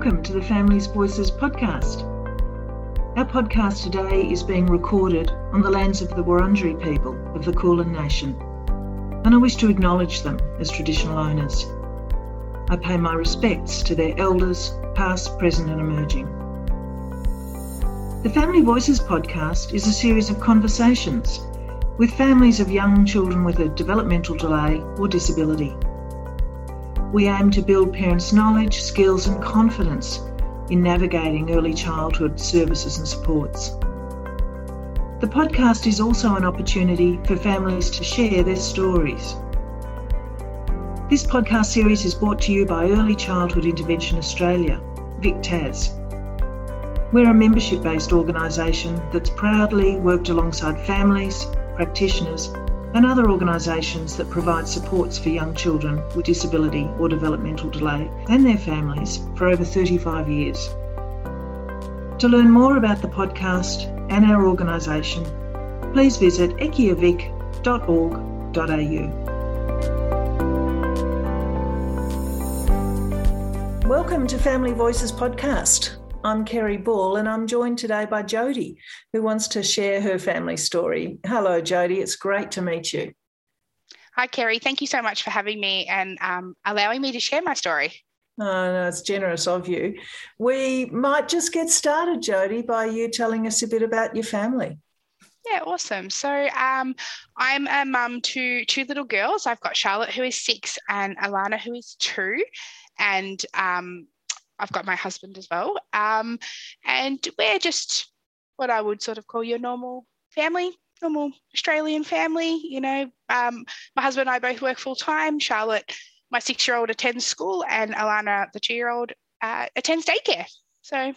Welcome to the Families Voices podcast. Our podcast today is being recorded on the lands of the Wurundjeri people of the Kulin Nation, and I wish to acknowledge them as traditional owners. I pay my respects to their elders, past, present, and emerging. The Family Voices podcast is a series of conversations with families of young children with a developmental delay or disability. We aim to build parents' knowledge, skills, and confidence in navigating early childhood services and supports. The podcast is also an opportunity for families to share their stories. This podcast series is brought to you by Early Childhood Intervention Australia, VICTAS. We're a membership based organisation that's proudly worked alongside families, practitioners, and other organisations that provide supports for young children with disability or developmental delay and their families for over 35 years. To learn more about the podcast and our organisation, please visit eciavic.org.au. Welcome to Family Voices podcast. I'm Kerry Bull, and I'm joined today by Jody, who wants to share her family story. Hello, Jody. It's great to meet you. Hi, Kerry. Thank you so much for having me and um, allowing me to share my story. Oh, no, it's generous of you. We might just get started, Jody, by you telling us a bit about your family. Yeah, awesome. So um, I'm a mum to two little girls. I've got Charlotte, who is six, and Alana, who is two. And um, I've got my husband as well. Um, and we're just what I would sort of call your normal family, normal Australian family. You know, um, my husband and I both work full time. Charlotte, my six year old, attends school, and Alana, the two year old, uh, attends daycare. So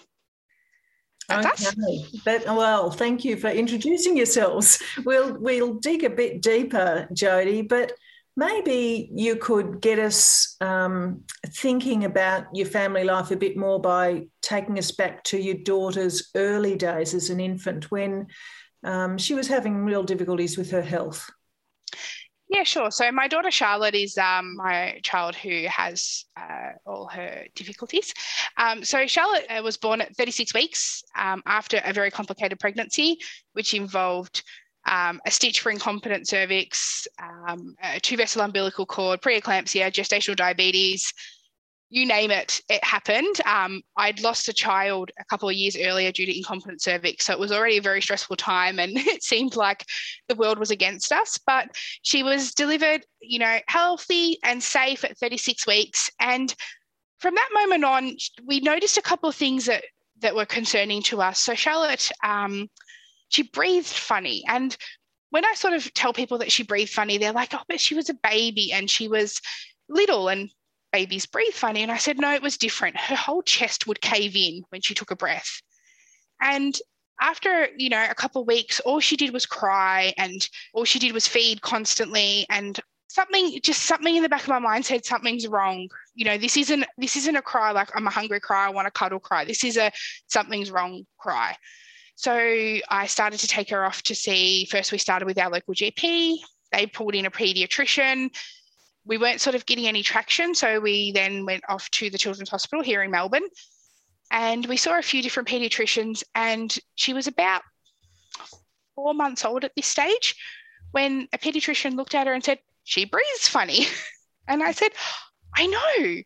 okay. But, well, thank you for introducing yourselves. We'll we'll dig a bit deeper, Jody. But Maybe you could get us um, thinking about your family life a bit more by taking us back to your daughter's early days as an infant when um, she was having real difficulties with her health. Yeah, sure. So my daughter Charlotte is um, my child who has uh, all her difficulties. Um, so Charlotte uh, was born at 36 weeks um, after a very complicated pregnancy, which involved um, a stitch for incompetent cervix, um, a two vessel umbilical cord, preeclampsia, gestational diabetes, you name it, it happened. Um, I'd lost a child a couple of years earlier due to incompetent cervix. So it was already a very stressful time and it seemed like the world was against us. But she was delivered, you know, healthy and safe at 36 weeks. And from that moment on, we noticed a couple of things that, that were concerning to us. So Charlotte, um, she breathed funny. And when I sort of tell people that she breathed funny, they're like, oh, but she was a baby and she was little and babies breathe funny. And I said, no, it was different. Her whole chest would cave in when she took a breath. And after, you know, a couple of weeks, all she did was cry and all she did was feed constantly. And something, just something in the back of my mind said something's wrong. You know, this isn't, this isn't a cry like I'm a hungry cry, I want a cuddle cry. This is a something's wrong cry. So I started to take her off to see. First, we started with our local GP. They pulled in a paediatrician. We weren't sort of getting any traction. So we then went off to the Children's Hospital here in Melbourne. And we saw a few different paediatricians. And she was about four months old at this stage when a paediatrician looked at her and said, She breathes funny. And I said, I know.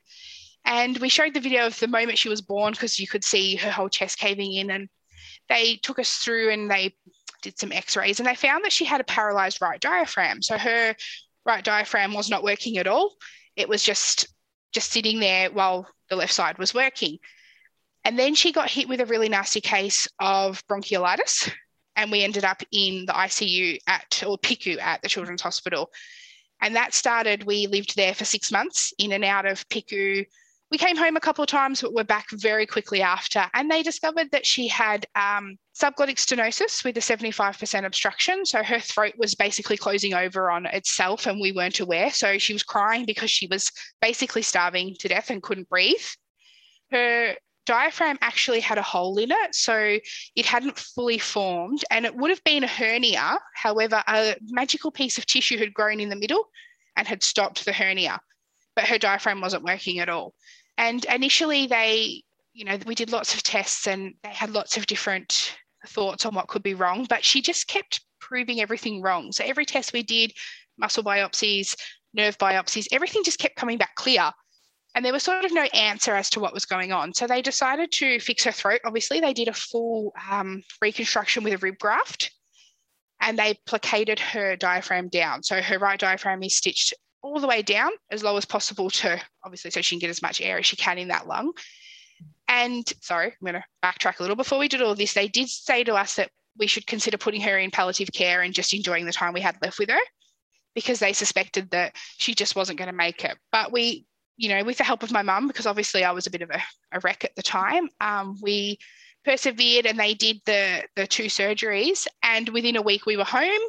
And we showed the video of the moment she was born because you could see her whole chest caving in. And they took us through and they did some x-rays and they found that she had a paralyzed right diaphragm. So her right diaphragm was not working at all. It was just just sitting there while the left side was working. And then she got hit with a really nasty case of bronchiolitis and we ended up in the ICU at or PICU at the Children's Hospital. And that started we lived there for 6 months in and out of PICU we came home a couple of times, but we're back very quickly after. And they discovered that she had um, subglottic stenosis with a 75% obstruction. So her throat was basically closing over on itself, and we weren't aware. So she was crying because she was basically starving to death and couldn't breathe. Her diaphragm actually had a hole in it, so it hadn't fully formed, and it would have been a hernia. However, a magical piece of tissue had grown in the middle and had stopped the hernia, but her diaphragm wasn't working at all. And initially, they you know, we did lots of tests and they had lots of different thoughts on what could be wrong, but she just kept proving everything wrong. So every test we did, muscle biopsies, nerve biopsies, everything just kept coming back clear. And there was sort of no answer as to what was going on. So they decided to fix her throat. Obviously, they did a full um, reconstruction with a rib graft and they plicated her diaphragm down. So her right diaphragm is stitched all the way down as low as possible to obviously so she can get as much air as she can in that lung. And sorry, I'm going to backtrack a little. Before we did all this, they did say to us that we should consider putting her in palliative care and just enjoying the time we had left with her because they suspected that she just wasn't going to make it. But we, you know, with the help of my mum, because obviously I was a bit of a, a wreck at the time, um, we persevered and they did the the two surgeries. And within a week we were home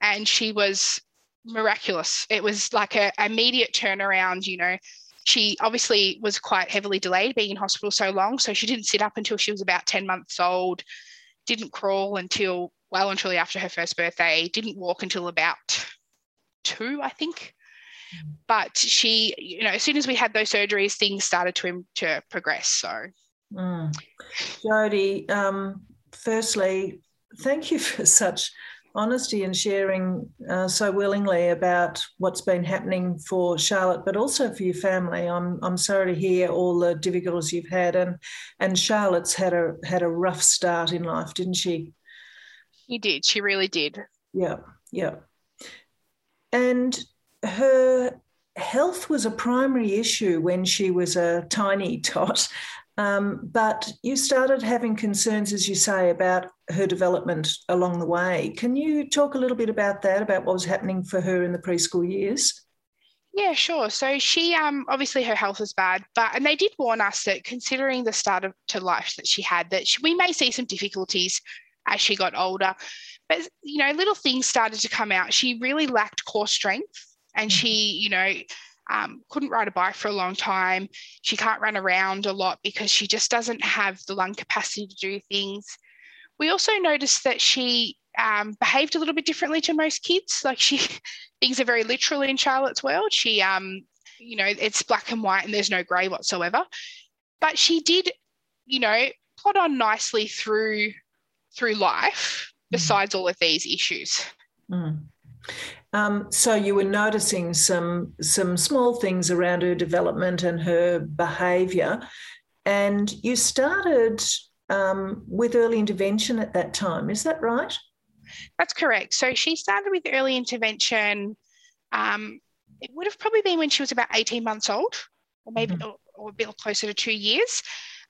and she was miraculous. It was like a immediate turnaround, you know. She obviously was quite heavily delayed being in hospital so long. So she didn't sit up until she was about 10 months old didn't crawl until well and truly after her first birthday, didn't walk until about two, I think. Mm. But she, you know, as soon as we had those surgeries, things started to, to progress. So, mm. Jody, um, firstly, thank you for such honesty and sharing uh, so willingly about what's been happening for Charlotte, but also for your family. I'm I'm sorry to hear all the difficulties you've had, and and Charlotte's had a had a rough start in life, didn't she? She did. She really did. Yeah, yeah. And her health was a primary issue when she was a tiny tot. Um, but you started having concerns, as you say, about her development along the way. Can you talk a little bit about that, about what was happening for her in the preschool years? Yeah, sure. So she, um, obviously her health was bad, but and they did warn us that considering the start of to life that she had, that she, we may see some difficulties as she got older. But you know, little things started to come out. She really lacked core strength, and she, mm-hmm. you know, um, couldn't ride a bike for a long time. She can't run around a lot because she just doesn't have the lung capacity to do things. We also noticed that she um, behaved a little bit differently to most kids. Like she, things are very literal in Charlotte's world. She, um, you know, it's black and white and there's no grey whatsoever. But she did, you know, plod on nicely through through life. Mm. Besides all of these issues. Mm. Um, so you were noticing some some small things around her development and her behaviour, and you started um, with early intervention at that time. Is that right? That's correct. So she started with early intervention. Um, it would have probably been when she was about 18 months old, or maybe mm-hmm. or, or, a bit closer to two years.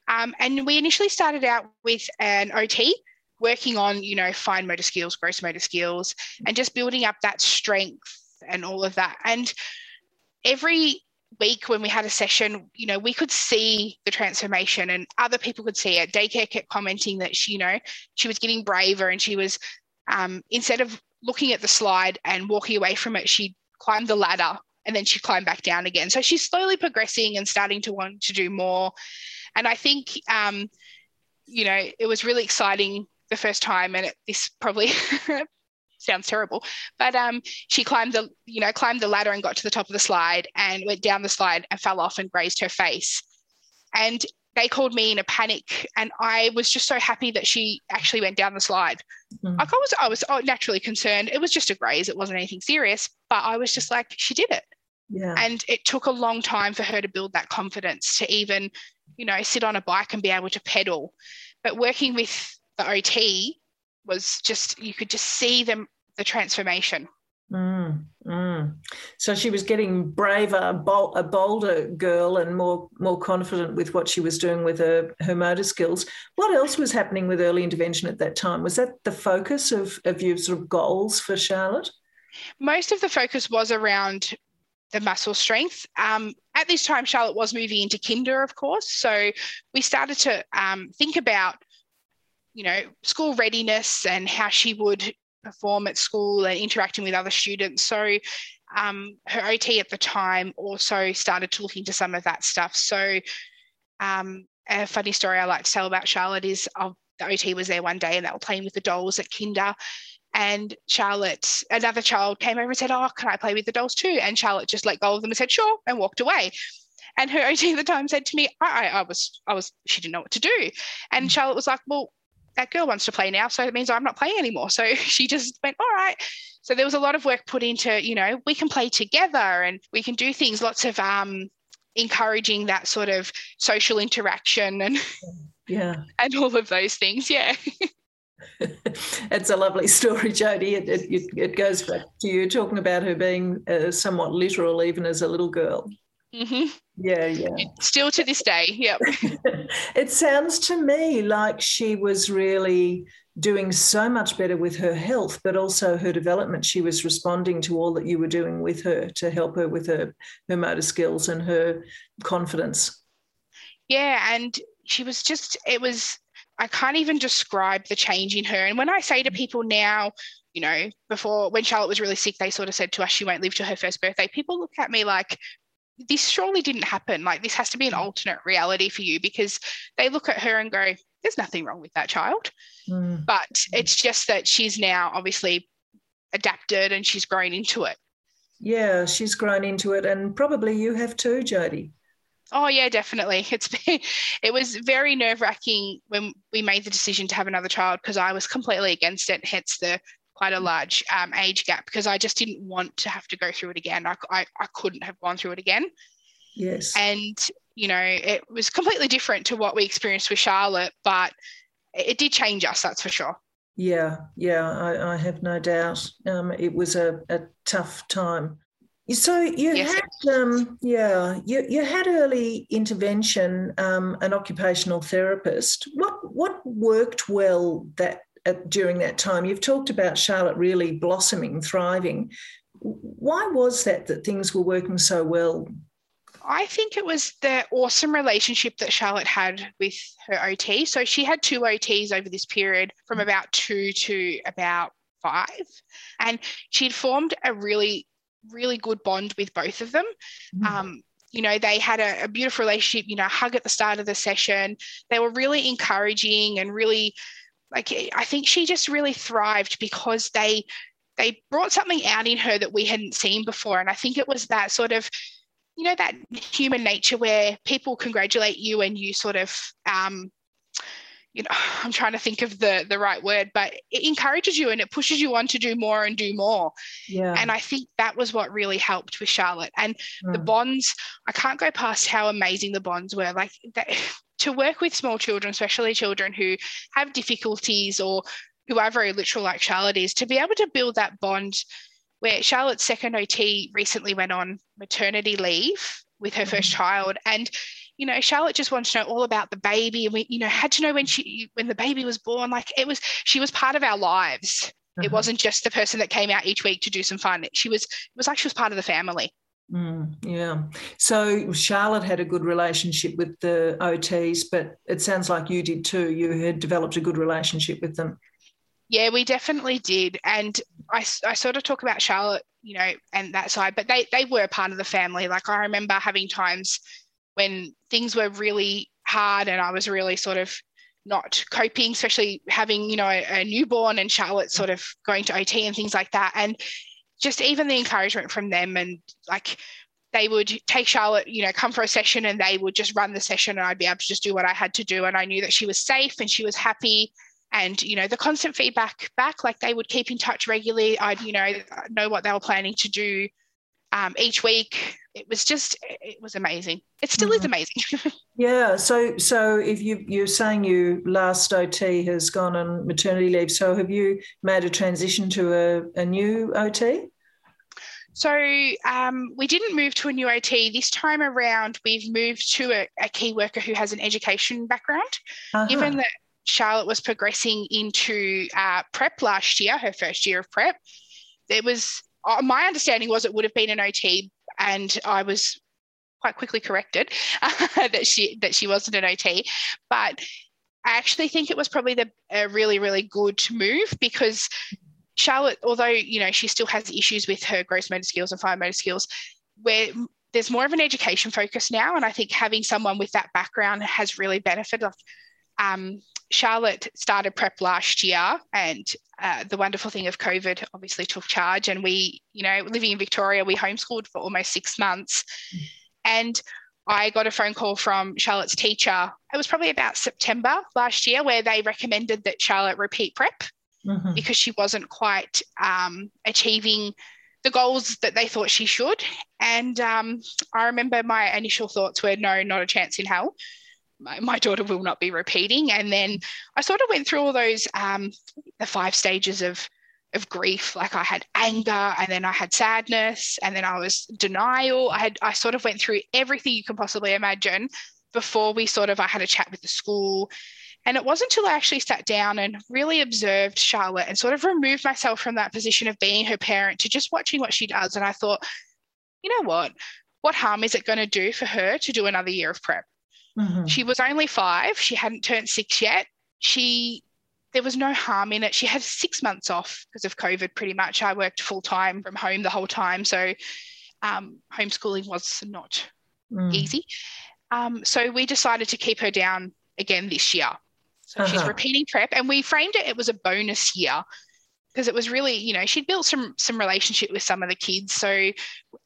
Um, and we initially started out with an OT, working on, you know, fine motor skills, gross motor skills, and just building up that strength and all of that. And every week when we had a session, you know, we could see the transformation and other people could see it. Daycare kept commenting that she, you know, she was getting braver and she was, um, instead of looking at the slide and walking away from it, she climbed the ladder and then she climbed back down again. So she's slowly progressing and starting to want to do more. And I think, um, you know, it was really exciting the first time, and it, this probably sounds terrible, but um, she climbed the you know climbed the ladder and got to the top of the slide and went down the slide and fell off and grazed her face, and they called me in a panic, and I was just so happy that she actually went down the slide. Mm-hmm. Like I was, I was oh, naturally concerned. It was just a graze; it wasn't anything serious, but I was just like, she did it. Yeah. And it took a long time for her to build that confidence to even, you know, sit on a bike and be able to pedal. But working with the OT was just you could just see them the transformation. Mm, mm. So she was getting braver, bol- a bolder girl, and more more confident with what she was doing with her her motor skills. What else was happening with early intervention at that time? Was that the focus of of your sort of goals for Charlotte? Most of the focus was around the muscle strength. Um, at this time, Charlotte was moving into kinder, of course. So we started to um, think about you know, school readiness and how she would perform at school and interacting with other students. So um, her OT at the time also started to look into some of that stuff. So um, a funny story I like to tell about Charlotte is uh, the OT was there one day and they were playing with the dolls at Kinder. And Charlotte, another child came over and said, Oh, can I play with the dolls too? And Charlotte just let go of them and said, Sure, and walked away. And her OT at the time said to me, I, I, I was, I was, she didn't know what to do. And mm. Charlotte was like, well, that girl wants to play now, so it means I'm not playing anymore. So she just went, all right. So there was a lot of work put into, you know, we can play together and we can do things, lots of um, encouraging that sort of social interaction and yeah, and all of those things. Yeah. it's a lovely story, Jody. It, it, it, goes back to you talking about her being uh, somewhat literal, even as a little girl. Mm-hmm. Yeah, yeah. Still to this day, yep. it sounds to me like she was really doing so much better with her health, but also her development. She was responding to all that you were doing with her to help her with her, her motor skills and her confidence. Yeah, and she was just, it was, I can't even describe the change in her. And when I say to people now, you know, before when Charlotte was really sick, they sort of said to us she won't live to her first birthday. People look at me like, this surely didn't happen. Like, this has to be an alternate reality for you because they look at her and go, there's nothing wrong with that child. Mm. But it's just that she's now obviously adapted and she's grown into it. Yeah, she's grown into it. And probably you have too, Jody. Oh yeah, definitely. It's been, it was very nerve wracking when we made the decision to have another child because I was completely against it. Hence the quite a large um, age gap because I just didn't want to have to go through it again. I, I, I couldn't have gone through it again. Yes. And you know, it was completely different to what we experienced with Charlotte, but it did change us, that's for sure. Yeah, yeah, I, I have no doubt. Um, it was a, a tough time. So you yes. had, um, yeah, you, you had early intervention, um, an occupational therapist. What what worked well that at, during that time? You've talked about Charlotte really blossoming, thriving. Why was that that things were working so well I think it was the awesome relationship that Charlotte had with her OT. So she had two OTs over this period from about two to about five. And she'd formed a really, really good bond with both of them. Mm. Um, you know, they had a, a, beautiful relationship, you know, hug at the start of the session. They were really encouraging and really like I think she just really thrived because they they brought something out in her that we hadn't seen before. And I think it was that sort of you know that human nature where people congratulate you and you sort of um, you know i'm trying to think of the the right word but it encourages you and it pushes you on to do more and do more yeah and i think that was what really helped with charlotte and mm. the bonds i can't go past how amazing the bonds were like that, to work with small children especially children who have difficulties or who are very literal like charlotte is to be able to build that bond where Charlotte's second OT recently went on maternity leave with her first mm-hmm. child. And, you know, Charlotte just wanted to know all about the baby. And we, you know, had to know when she when the baby was born. Like it was, she was part of our lives. Uh-huh. It wasn't just the person that came out each week to do some fun. She was, it was like she was part of the family. Mm, yeah. So Charlotte had a good relationship with the OTs, but it sounds like you did too. You had developed a good relationship with them. Yeah, we definitely did. And I, I sort of talk about Charlotte, you know, and that side, but they, they were part of the family. Like I remember having times when things were really hard and I was really sort of not coping, especially having, you know, a, newborn and Charlotte sort of going to OT and things like that. And just even the encouragement from them and like they would take Charlotte, you know, come for a session and they would just run the session and I'd be able to just do what I had to do. And I knew that she was safe and she was happy and you know the constant feedback back like they would keep in touch regularly i'd you know know what they were planning to do um, each week it was just it was amazing it still mm-hmm. is amazing yeah so so if you you're saying you last ot has gone on maternity leave so have you made a transition to a, a new ot so um, we didn't move to a new OT this time around. We've moved to a, a key worker who has an education background. Uh-huh. Given that Charlotte was progressing into uh, prep last year, her first year of prep, there was uh, my understanding was it would have been an OT, and I was quite quickly corrected that she that she wasn't an OT. But I actually think it was probably the a really really good move because Charlotte, although you know she still has issues with her gross motor skills and fine motor skills, where there's more of an education focus now, and I think having someone with that background has really benefited. Um, Charlotte started prep last year, and uh, the wonderful thing of COVID obviously took charge. And we, you know, living in Victoria, we homeschooled for almost six months. Mm. And I got a phone call from Charlotte's teacher. It was probably about September last year where they recommended that Charlotte repeat prep mm-hmm. because she wasn't quite um, achieving the goals that they thought she should. And um, I remember my initial thoughts were no, not a chance in hell. My, daughter will not be repeating. And then I sort of went through all those, um, the five stages of of grief. Like i had anger and then i had sadness and then i was denial. I had i sort of went through everything you can possibly imagine before we sort of i had a chat with the school. And it wasn't until i actually sat down and really observed charlotte and sort of removed myself from that position of being her parent to just watching what she does. And i thought you know what? What harm is it going to do for her to do another year of prep mm-hmm. she was only five she hadn't turned six yet she there was no harm in it. She had six months off because of COVID, pretty much. I worked full time from home the whole time. So um, homeschooling was not mm. easy. Um, so we decided to keep her down again this year. So uh-huh. she's repeating prep, and we framed it, it was a bonus year because it was really, you know, she'd built some some relationship with some of the kids. So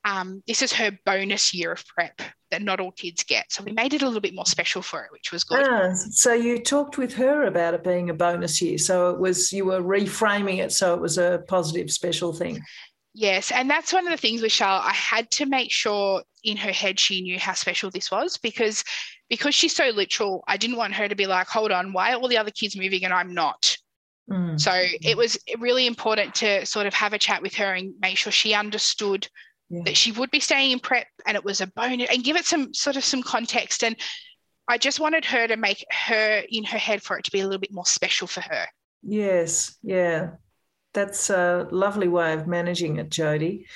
um, this is her bonus year of prep that not all kids get. So we made it a little bit more special for her, which was good. Ah, so you talked with her about it being a bonus year. So it was you were reframing it so it was a positive special thing. Yes, and that's one of the things with Charlotte. I had to make sure in her head she knew how special this was because because she's so literal. I didn't want her to be like, "Hold on, why are all the other kids moving and I'm not?" Mm. So it was really important to sort of have a chat with her and make sure she understood yeah. that she would be staying in prep and it was a bonus and give it some sort of some context. And I just wanted her to make her in her head for it to be a little bit more special for her. Yes, yeah. That's a lovely way of managing it, Jody.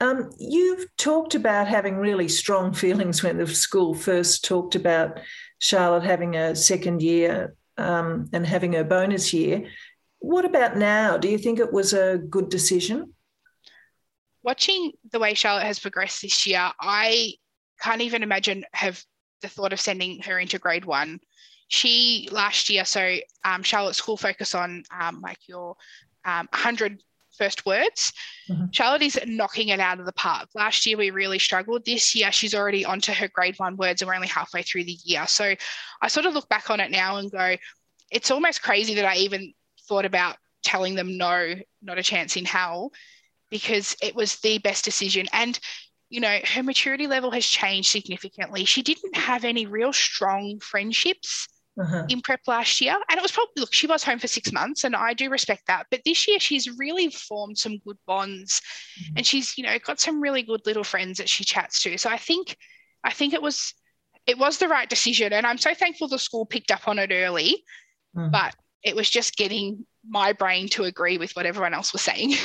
Um, you've talked about having really strong feelings when the school first talked about Charlotte having a second year um, and having her bonus year. What about now? Do you think it was a good decision? Watching the way Charlotte has progressed this year, I can't even imagine have the thought of sending her into grade one. She last year, so um, Charlotte's school focus on um, like your um, 100 first words. Mm-hmm. Charlotte is knocking it out of the park. Last year we really struggled. This year she's already onto her grade one words and we're only halfway through the year. So I sort of look back on it now and go, it's almost crazy that I even thought about telling them no, not a chance in hell, because it was the best decision. And, you know, her maturity level has changed significantly. She didn't have any real strong friendships uh-huh. in prep last year. And it was probably, look, she was home for six months, and I do respect that. But this year, she's really formed some good bonds mm-hmm. and she's, you know, got some really good little friends that she chats to. So I think, I think it was, it was the right decision. And I'm so thankful the school picked up on it early. Mm-hmm. But it was just getting my brain to agree with what everyone else was saying.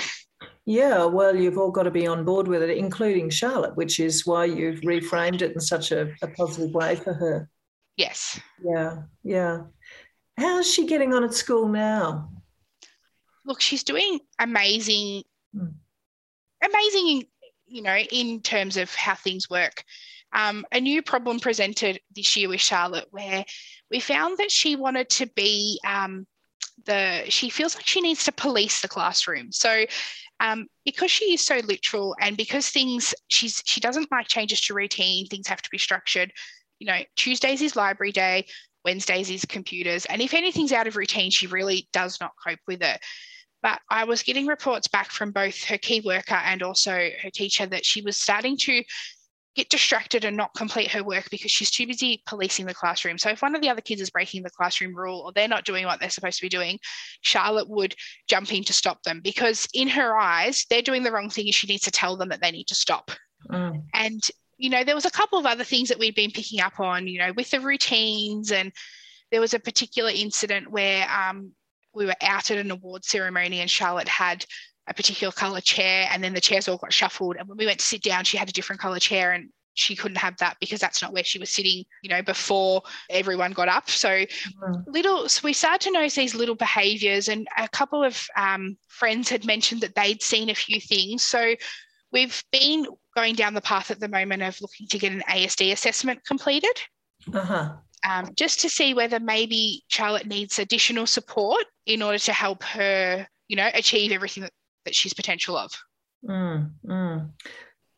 Yeah, well, you've all got to be on board with it, including Charlotte, which is why you've reframed it in such a, a positive way for her. Yes. Yeah, yeah. How's she getting on at school now? Look, she's doing amazing, mm. amazing, you know, in terms of how things work. Um, a new problem presented this year with Charlotte where we found that she wanted to be um, the, she feels like she needs to police the classroom. So um, because she is so literal and because things she's she doesn't like changes to routine things have to be structured you know, Tuesdays is library day, Wednesdays is computers. And if anything's out of routine, she really does not cope with it. But I was getting reports back from both her key worker and also her teacher that she was starting to get distracted and not complete her work because she's too busy policing the classroom. So if one of the other kids is breaking the classroom rule or they're not doing what they're supposed to be doing, Charlotte would jump in to stop them because in her eyes, they're doing the wrong thing and she needs to tell them that they need to stop. Mm. And you know, there was a couple of other things that we'd been picking up on, you know, with the routines. And there was a particular incident where um, we were out at an award ceremony and Charlotte had a particular color chair and then the chairs all got shuffled. And when we went to sit down, she had a different color chair and she couldn't have that because that's not where she was sitting, you know, before everyone got up. So mm-hmm. little, so we started to notice these little behaviors and a couple of um, friends had mentioned that they'd seen a few things. So we've been going down the path at the moment of looking to get an ASD assessment completed. Uh-huh. Um, just to see whether maybe Charlotte needs additional support in order to help her, you know, achieve everything that, that she's potential of. Mm, mm.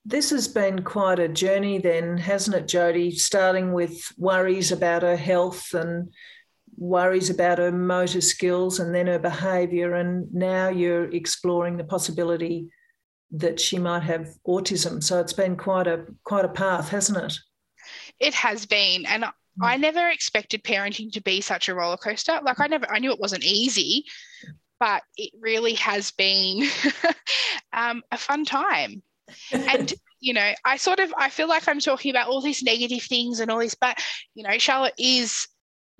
this has been quite a journey, then, hasn't it, Jody? Starting with worries about her health and worries about her motor skills and then her behaviour, and now you're exploring the possibility that she might have autism. So it's been quite a quite a path, hasn't it? It has been, and I mm. never expected parenting to be such a roller coaster. Like I never, I knew it wasn't easy, but it really has been um, a fun time. And you know i sort of i feel like i'm talking about all these negative things and all this but you know charlotte is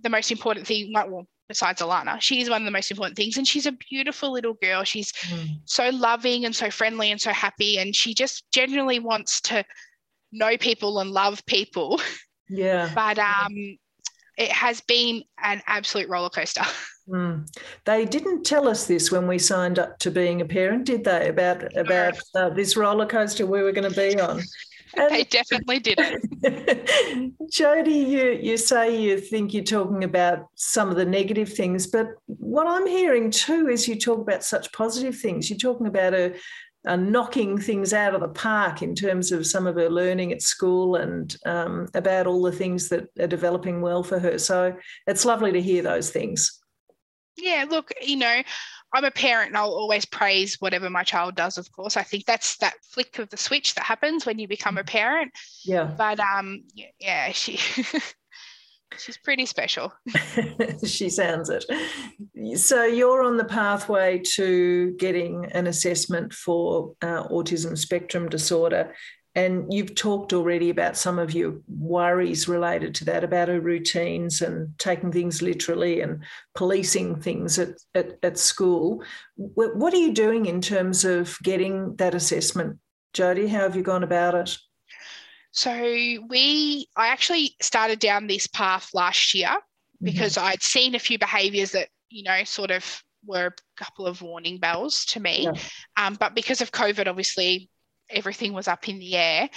the most important thing like well besides alana she's one of the most important things and she's a beautiful little girl. She's mm. so loving and so friendly and so happy and she just genuinely wants to know people and love people. Yeah. But um it has been an absolute roller coaster Mm. They didn't tell us this when we signed up to being a parent, did they? About about uh, this roller coaster we were going to be on. And they definitely didn't. Jody, you you say you think you're talking about some of the negative things, but what I'm hearing too is you talk about such positive things. You're talking about a, knocking things out of the park in terms of some of her learning at school and um, about all the things that are developing well for her. So it's lovely to hear those things. Yeah, look, you know, I'm a parent and I'll always praise whatever my child does, of course. I think that's that flick of the switch that happens when you become a parent. Yeah. But um yeah, she she's pretty special. she sounds it. So you're on the pathway to getting an assessment for uh, autism spectrum disorder and you've talked already about some of your worries related to that, about her routines and taking things literally and policing things at, at, at school. What are you doing in terms of getting that assessment? Jody, how have you gone about it? So we, I actually started down this path last year mm-hmm. because. I'd seen a few behaviours that, you know, sort of were a couple of warning bells to me. Yeah. Um, but because of COVID, obviously everything was up in the air.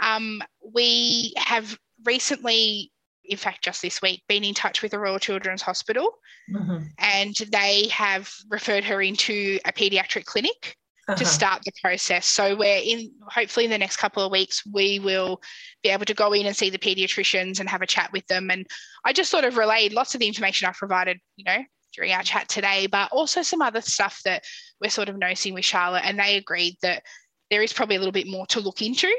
Um, we have recently, in fact, just this week, been in touch with the Royal Children's Hospital mm-hmm. and they have referred her into a paediatric clinic. Uh-huh. To start the process. So, we're in hopefully in the next couple of weeks, we will be able to go in and see the pediatricians and have a chat with them. And I just sort of relayed lots of the information I provided, you know, during our chat today, but also some other stuff that we're sort of noticing with Charlotte. And they agreed that there is probably a little bit more to look into.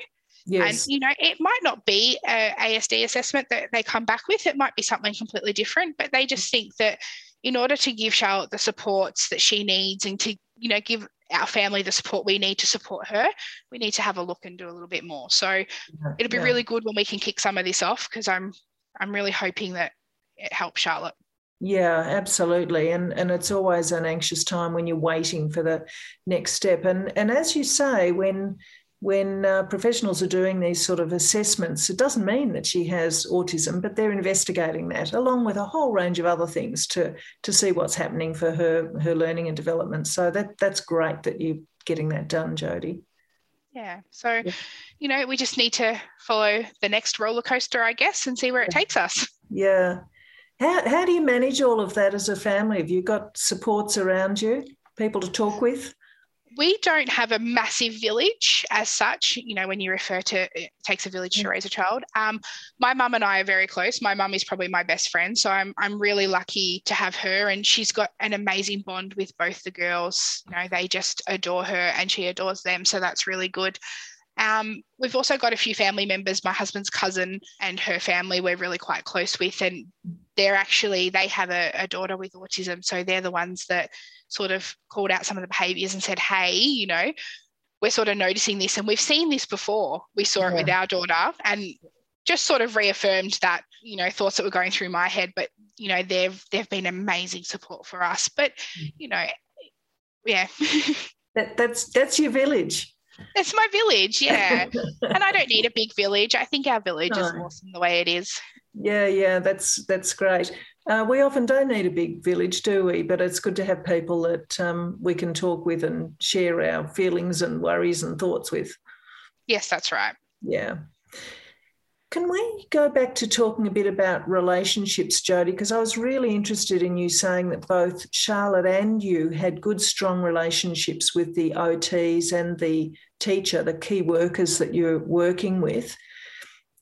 Yes. And, you know, it might not be a ASD assessment that they come back with. It might be something completely different, but they just think that in order to give Charlotte the supports that she needs and to, you know, give our family the support we need to support her, we need to have a look and do a little bit more. So yeah, it'll be yeah. really good when we can kick some of this off because I'm I'm really hoping that it helps Charlotte. Yeah, absolutely. And and it's always an anxious time when you're waiting for the next step. And and as you say, when when uh, professionals are doing these sort of assessments, it doesn't mean that she has autism, but they're investigating that along with a whole range of other things to to see what's happening for her her learning and development. So that that's great that you're getting that done, Jody. Yeah. So, yeah. you know, we just need to follow the next roller coaster, I guess, and see where it takes us. Yeah. How, how do you manage all of that as a family? Have you got supports around you, people to talk with? We don't have a massive village as such. You know, when you refer to it takes a village to mm. raise a child. Um, my mum and I are very close. My mum is probably my best friend, so I'm I'm really lucky to have her, and she's got an amazing bond with both the girls. You know, they just adore her, and she adores them. So that's really good. Um, we've also got a few family members, my husband's cousin and her family, we're really quite close with. And they're actually, they have a, a, daughter with autism. So they're the ones that sort of called out some of the behaviors and said, hey, you know, we're sort of noticing this and we've seen this before. We saw it with our daughter and just sort of reaffirmed that, you know, thoughts that were going through my head. But, you know, they've they've been amazing support for us. But, mm. you know, yeah. that, that's that's your village. It's my village, yeah. and I don't need a big village. I think our village no. is awesome the way it is. Yeah, yeah, that's that's great. Uh, we often don't need a big village, do we? But it's good to have people that um, we can talk with and share our feelings and worries and thoughts with. Yes, that's right. Yeah. Can we go back to talking a bit about relationships, Jody? Because I was really interested in you saying that both Charlotte and you had good, strong relationships with the OTs and the teacher, the key workers that you're working with.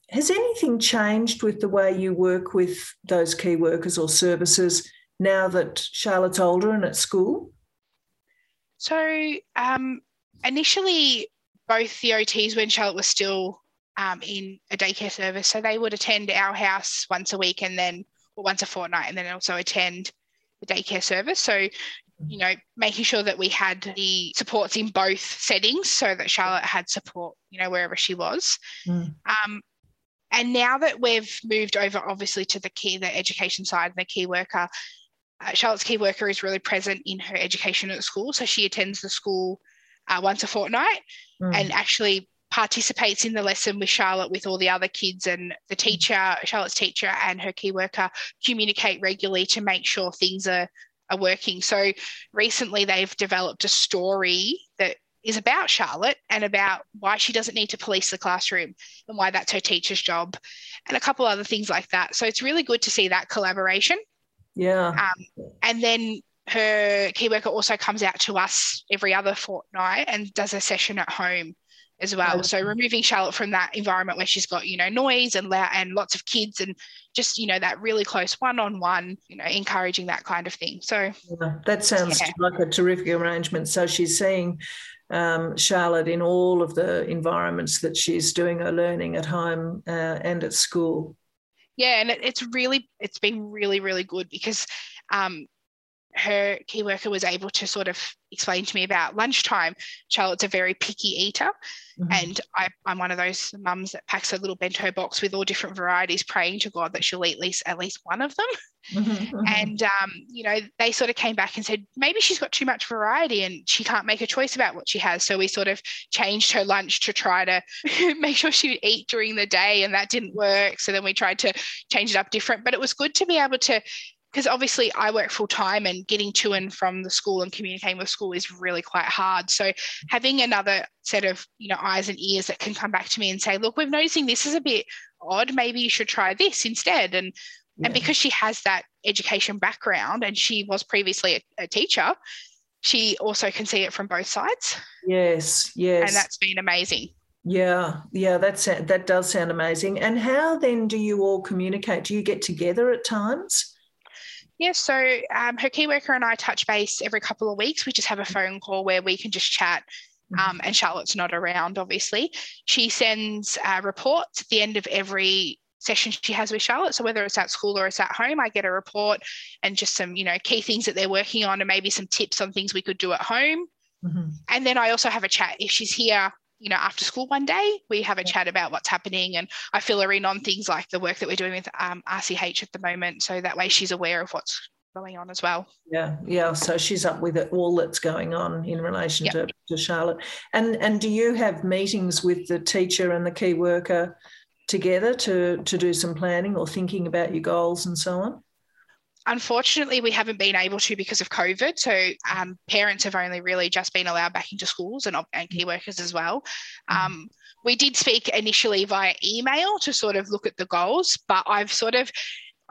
Has anything changed with the way you work with those key workers or services now that Charlotte's older and at school? So, um, initially, both the OTs when Charlotte was still um, in a daycare service. So they would attend our house once a week and then, or once a fortnight, and then also attend the daycare service. So, you know, making sure that we had the supports in both settings so that Charlotte had support, you know, wherever she was. Mm. Um, and now that we've moved over, obviously, to the key, the education side and the key worker, uh, Charlotte's key worker is really present in her education at school. So she attends the school uh, once a fortnight mm. and actually participates in the lesson with Charlotte with all the other kids and the teacher, Charlotte's teacher and her key worker communicate regularly to make sure things are, are working. So recently they've developed a story that is about Charlotte and about why she doesn't need to police the classroom and why that's her teacher's job and a couple other things like that. So it's really good to see that collaboration. Yeah. Um, and then her key worker also comes out to us every other fortnight and does a session at home as well. So removing Charlotte from that environment where she's got, you know, noise and loud and lots of kids and just, you know, that really close one-on-one, you know, encouraging that kind of thing. So yeah, that sounds yeah. like a terrific arrangement. So she's seeing um, Charlotte in all of the environments that she's doing her learning at home uh, and at school. Yeah, and it, it's really, it's been really, really good because um, her key worker was able to sort of explain to me about lunchtime. Charlotte's a very picky eater, mm-hmm. and I, am one of those mums that packs a little bento box with all different varieties, praying to God that she'll eat at least at least one of them. Mm-hmm. And um, you know, they sort of came back and said maybe she's got too much variety and she can't make a choice about what she has. So we sort of changed her lunch to try to make sure she would eat during the day, and that didn't work. So then we tried to change it up different. But it was good to be able to because obviously I work full time and getting to and from the school and communicating with school is really quite hard. So having another set of you know eyes and ears that can come back to me and say, look, we're noticing this is a bit odd. Maybe you should try this instead. And yeah. and because she has that education background and she was previously a, a teacher, she also can see it from both sides. Yes, yes, and that's been amazing. Yeah, yeah, that's that does sound amazing. And how then do you all communicate? Do you get together at times? Yeah, so um, her key worker and I touch base every couple of weeks. We just have a phone call where we can just chat. Mm-hmm. Um, and Charlotte's not around, obviously. She sends uh, reports at the end of every session she has with Charlotte. So whether it's at school or it's at home, I get a report and just some, you know, key things that they're working on and maybe some tips on things we could do at home. Mm-hmm. And then I also have a chat if she's here you know, after school one day, we have a chat about what's happening and I fill her in on things like the work that we're doing with um, RCH at the moment. So that way she's aware of what's going on as well. Yeah, yeah. So she's up with it, all that's going on in relation yep. to, to Charlotte. And and do you have meetings with the teacher and the key worker together to to do some planning or thinking about your goals and so on? Unfortunately, we haven't been able to because of COVID. So um, parents have only really just been allowed back into schools and, and key workers as well. Mm-hmm. Um, we did speak initially via email to sort of look at the goals, but I've sort of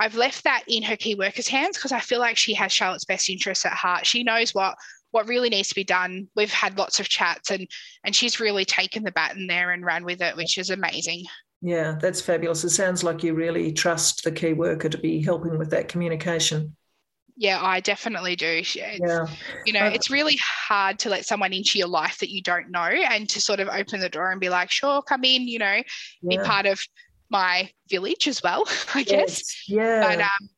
I've left that in her key workers' hands because I feel like she has Charlotte's best interests at heart. She knows what what really needs to be done. We've had lots of chats and and she's really taken the baton there and ran with it, which is amazing. Yeah, that's fabulous. It sounds like you really trust the key worker to be helping with that communication. Yeah, I definitely do. It's, yeah. You know, uh, it's really hard to let someone into your life that you don't know and to sort of open the door and be like, sure, come in, you know, yeah. be part of my village as well, I yes. guess. Yeah. But, um,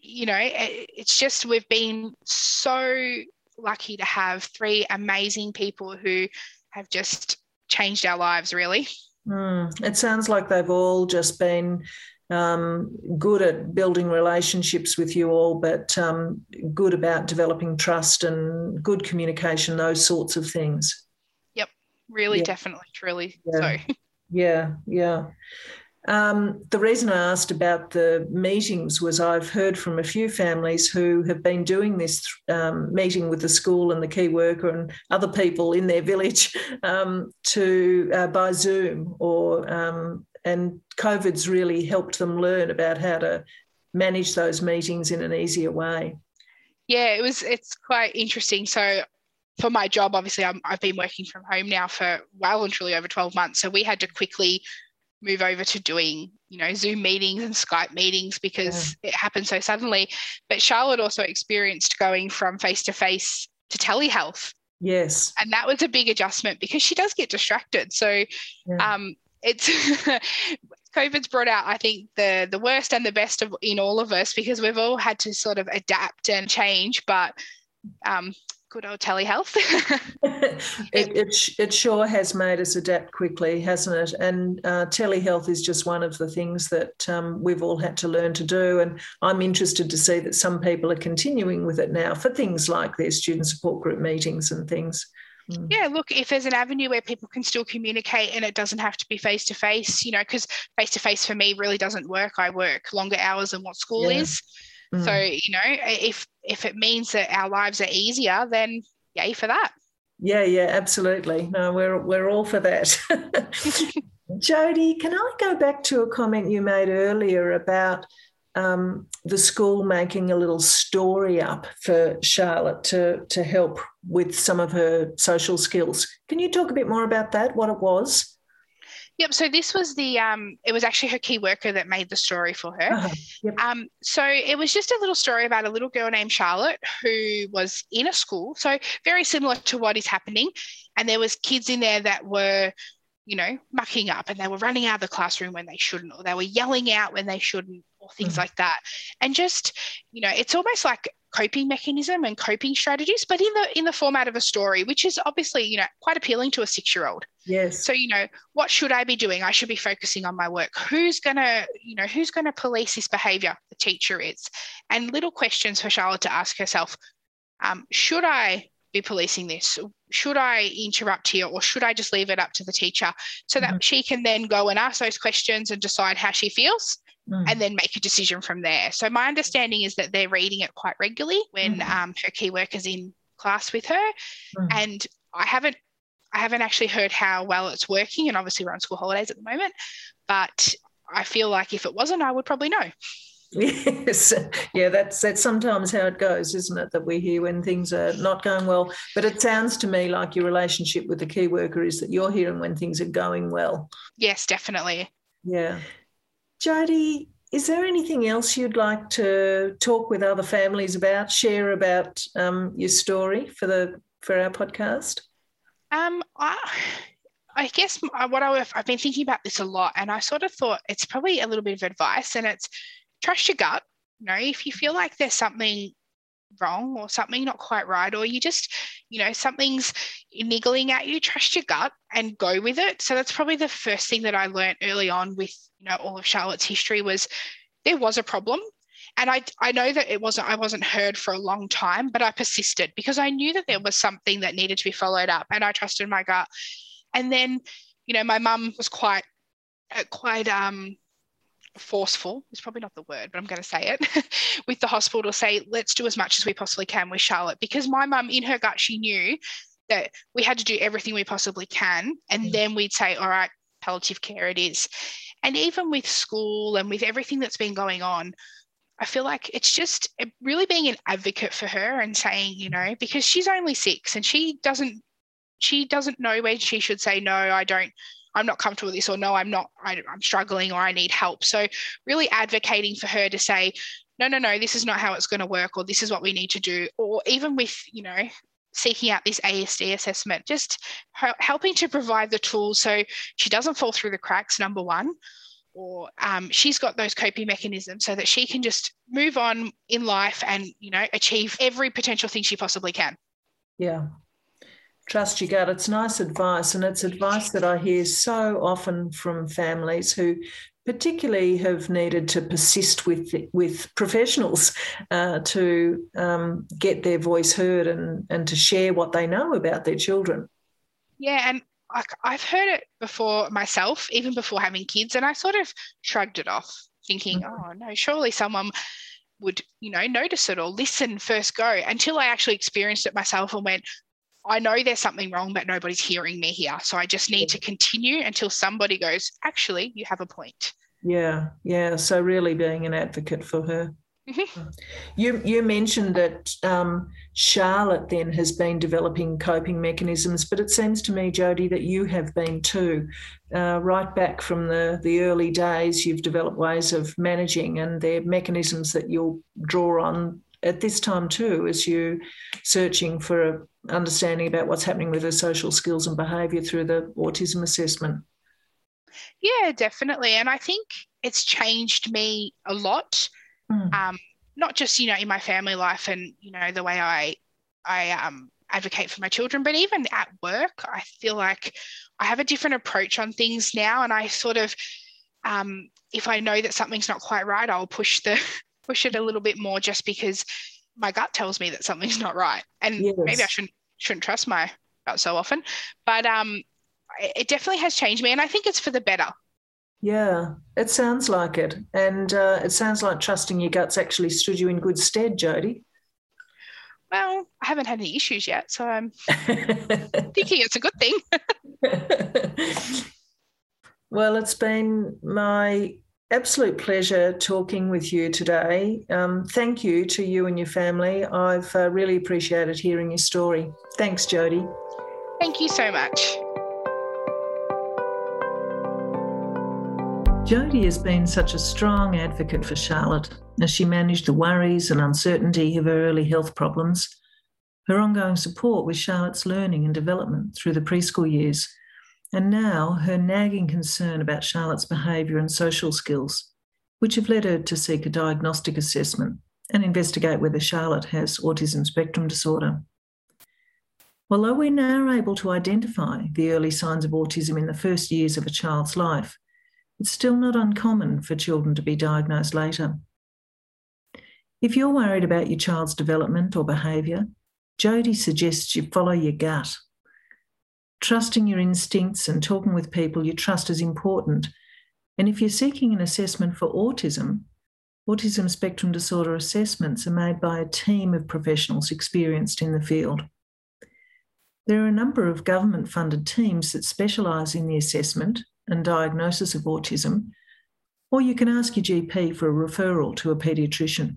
you know, it, it's just we've been so lucky to have three amazing people who have just changed our lives, really. Mm, it sounds like they've all just been um, good at building relationships with you all, but um, good about developing trust and good communication, those sorts of things. Yep, really, yeah. definitely, truly. Yeah. So. Yeah, yeah. Um, the reason I asked about the meetings was I've heard from a few families who have been doing this um, meeting with the school and the key worker and other people in their village um, to uh, by Zoom or um, and COVID's really helped them learn about how to manage those meetings in an easier way. Yeah, it was. It's quite interesting. So for my job, obviously, i have been working from home now for well and truly over 12 months. So we had to quickly move over to doing, you know, Zoom meetings and Skype meetings because yeah. it happened so suddenly. But Charlotte also experienced going from face to face to telehealth. Yes. And that was a big adjustment because she does get distracted. So yeah. um, it's COVID's brought out, I think, the the worst and the best of in all of us because we've all had to sort of adapt and change. But um, good old telehealth. it, it, it, sure has made us adapt quickly, hasn't it? And uh, telehealth is just one of the things that um, we've all had to learn to do. And I'm interested to see that some people are continuing with it now for things like their student support group meetings and things. Mm. Yeah, look, if there's an avenue where people can still communicate and it doesn't have to be face to face, you know, because face to face for me really doesn't work. I work longer hours than what school yeah. is. Mm. So, you know, if if it means that our lives are easier, then yay for that. Yeah, yeah, absolutely. No, we're we're all for that. Jody, can I go back to a comment you made earlier about um, the school making a little story up for Charlotte to to help with some of her social skills? Can you talk a bit more about that? What it was? Yep. So this was the um, it was actually her key worker that made the story for her. Uh-huh. Yep. Um, so it was just a little story about a little girl named Charlotte who was in a school. So very similar to what is happening, and there was kids in there that were, you know, mucking up and they were running out of the classroom when they shouldn't, or they were yelling out when they shouldn't, or things mm. like that. And just, you know, it's almost like coping mechanism and coping strategies, but in the in the format of a story, which is obviously you know quite appealing to a six year old. Yes. So you know what should I be doing? I should be focusing on my work. Who's gonna you know who's gonna police this behaviour? The teacher is, and little questions for Charlotte to ask herself. Um, should I be policing this? Should I interrupt here or should I just leave it up to the teacher so that mm-hmm. she can then go and ask those questions and decide how she feels? Mm. and then make a decision from there. So my understanding is that they're reading it quite regularly when mm. um, her key worker's in class with her, mm. and I haven't I haven't actually heard how well it's working, and obviously we're on school holidays at the moment, but I feel like if it wasn't, I would probably know. Yes, yeah, that's that's sometimes how it goes, isn't it? That we hear when things are not going well. But it sounds to me like your relationship with the key worker is that you're hearing when things are going well. Yes, definitely. Yeah. Jody, is there anything else you'd like to talk with other families about, share about um, your story for the for our podcast? Um, I, I guess what I, I've been thinking about this a lot, and I sort of thought it's probably a little bit of advice, and it's trust your gut. You know, if you feel like there's something wrong or something not quite right, or you just, you know, something's niggling at you, trust your gut and go with it. So that's probably the first thing that I learned early on with, you know, all of Charlotte's history was there was a problem. And I, I know that it wasn't I wasn't heard for a long time, but I persisted because I knew that there was something that needed to be followed up and I trusted my gut. And then, you know, my mum was quite uh, quite um forceful is probably not the word, but I'm going to say it with the hospital to say, let's do as much as we possibly can with Charlotte. Because my mum, in her gut, she knew that we had to do everything we possibly can. And mm. then we'd say, all right, palliative care it is. And even with school and with everything that's been going on, I feel like it's just really being an advocate for her and saying, you know, because she's only six and she doesn't she doesn't know when she should say no, I don't I'm not comfortable with this, or no, I'm not, I, I'm struggling, or I need help. So, really advocating for her to say, no, no, no, this is not how it's going to work, or this is what we need to do, or even with, you know, seeking out this ASD assessment, just helping to provide the tools so she doesn't fall through the cracks, number one, or um, she's got those coping mechanisms so that she can just move on in life and, you know, achieve every potential thing she possibly can. Yeah, trust your gut. It's nice advice, and it's advice that I hear so often from families who particularly have needed to persist with with professionals uh, to um, get their voice heard and and to share what they know about their children. Yeah, and I've heard it before myself, even before having kids, and I sort of shrugged it off, thinking, mm-hmm. "Oh no, surely someone." would you know notice it or listen first go until i actually experienced it myself and went I know there's something wrong, but nobody's hearing me here. So I just need to continue until somebody goes, actually, you have a point. Yeah, yeah. So really being an advocate for her. Mm-hmm. You you mentioned that um, Charlotte then has been developing coping mechanisms, but it seems to me, Jody, that you have been too. Uh, right back from the the early days, you've developed ways of managing, and they're mechanisms that you'll draw on at this time too, as you searching for a understanding about what's happening with her social skills and behaviour through the autism assessment. Yeah, definitely, and I think it's changed me a lot mm. um, not just you know in my family life and you know the way I I um, advocate for my children, but even at work, I feel like I have a different approach on things now, and I sort of um, if I know that something's not quite right, I'll push the push it a little bit more just because my gut tells me that something's not right, and yes. maybe I shouldn't shouldn't trust my gut so often, but um, it definitely has changed me, and I think it's for the better. Yeah, it sounds like it. And uh, it sounds like trusting your guts actually stood you in good stead, Jody. Well, I haven't had any issues yet, so I'm thinking it's a good thing. well, it's been my absolute pleasure talking with you today. Um, thank you to you and your family. I've uh, really appreciated hearing your story. Thanks, Jody. Thank you so much. Jody has been such a strong advocate for Charlotte as she managed the worries and uncertainty of her early health problems. Her ongoing support with Charlotte's learning and development through the preschool years, and now her nagging concern about Charlotte's behaviour and social skills, which have led her to seek a diagnostic assessment and investigate whether Charlotte has autism spectrum disorder. Although we're now able to identify the early signs of autism in the first years of a child's life, it's still not uncommon for children to be diagnosed later. If you're worried about your child's development or behaviour, Jody suggests you follow your gut. Trusting your instincts and talking with people you trust is important. And if you're seeking an assessment for autism, autism spectrum disorder assessments are made by a team of professionals experienced in the field. There are a number of government funded teams that specialise in the assessment and diagnosis of autism, or you can ask your GP for a referral to a paediatrician.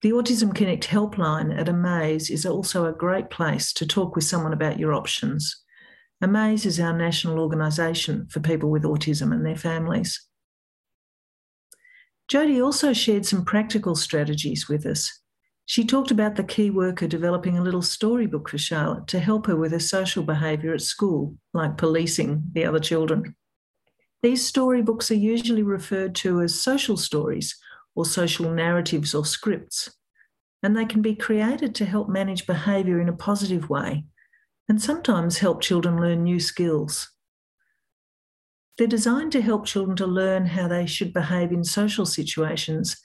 The Autism Connect helpline at Amaze is also a great place to talk with someone about your options. Amaze is our national organisation for people with autism and their families. Jody also shared some practical strategies with us. She talked about the key worker developing a little storybook for Charlotte to help her with her social behaviour at school, like policing the other children. These storybooks are usually referred to as social stories or social narratives or scripts, and they can be created to help manage behaviour in a positive way and sometimes help children learn new skills. They're designed to help children to learn how they should behave in social situations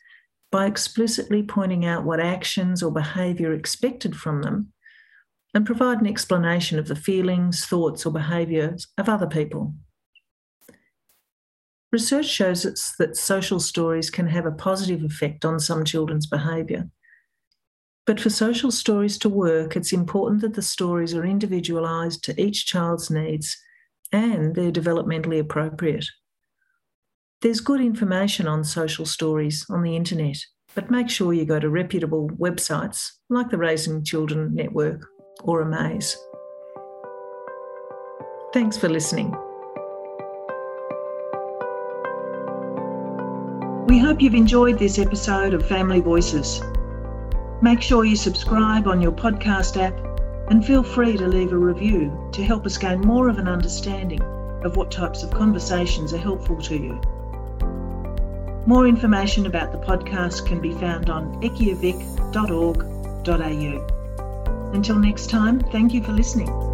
by explicitly pointing out what actions or behaviour are expected from them and provide an explanation of the feelings, thoughts, or behaviours of other people. Research shows us that social stories can have a positive effect on some children's behaviour. But for social stories to work, it's important that the stories are individualised to each child's needs and they're developmentally appropriate. There's good information on social stories on the internet, but make sure you go to reputable websites like the Raising Children Network or Amaze. Thanks for listening. We hope you've enjoyed this episode of Family Voices. Make sure you subscribe on your podcast app and feel free to leave a review to help us gain more of an understanding of what types of conversations are helpful to you. More information about the podcast can be found on eciavic.org.au. Until next time, thank you for listening.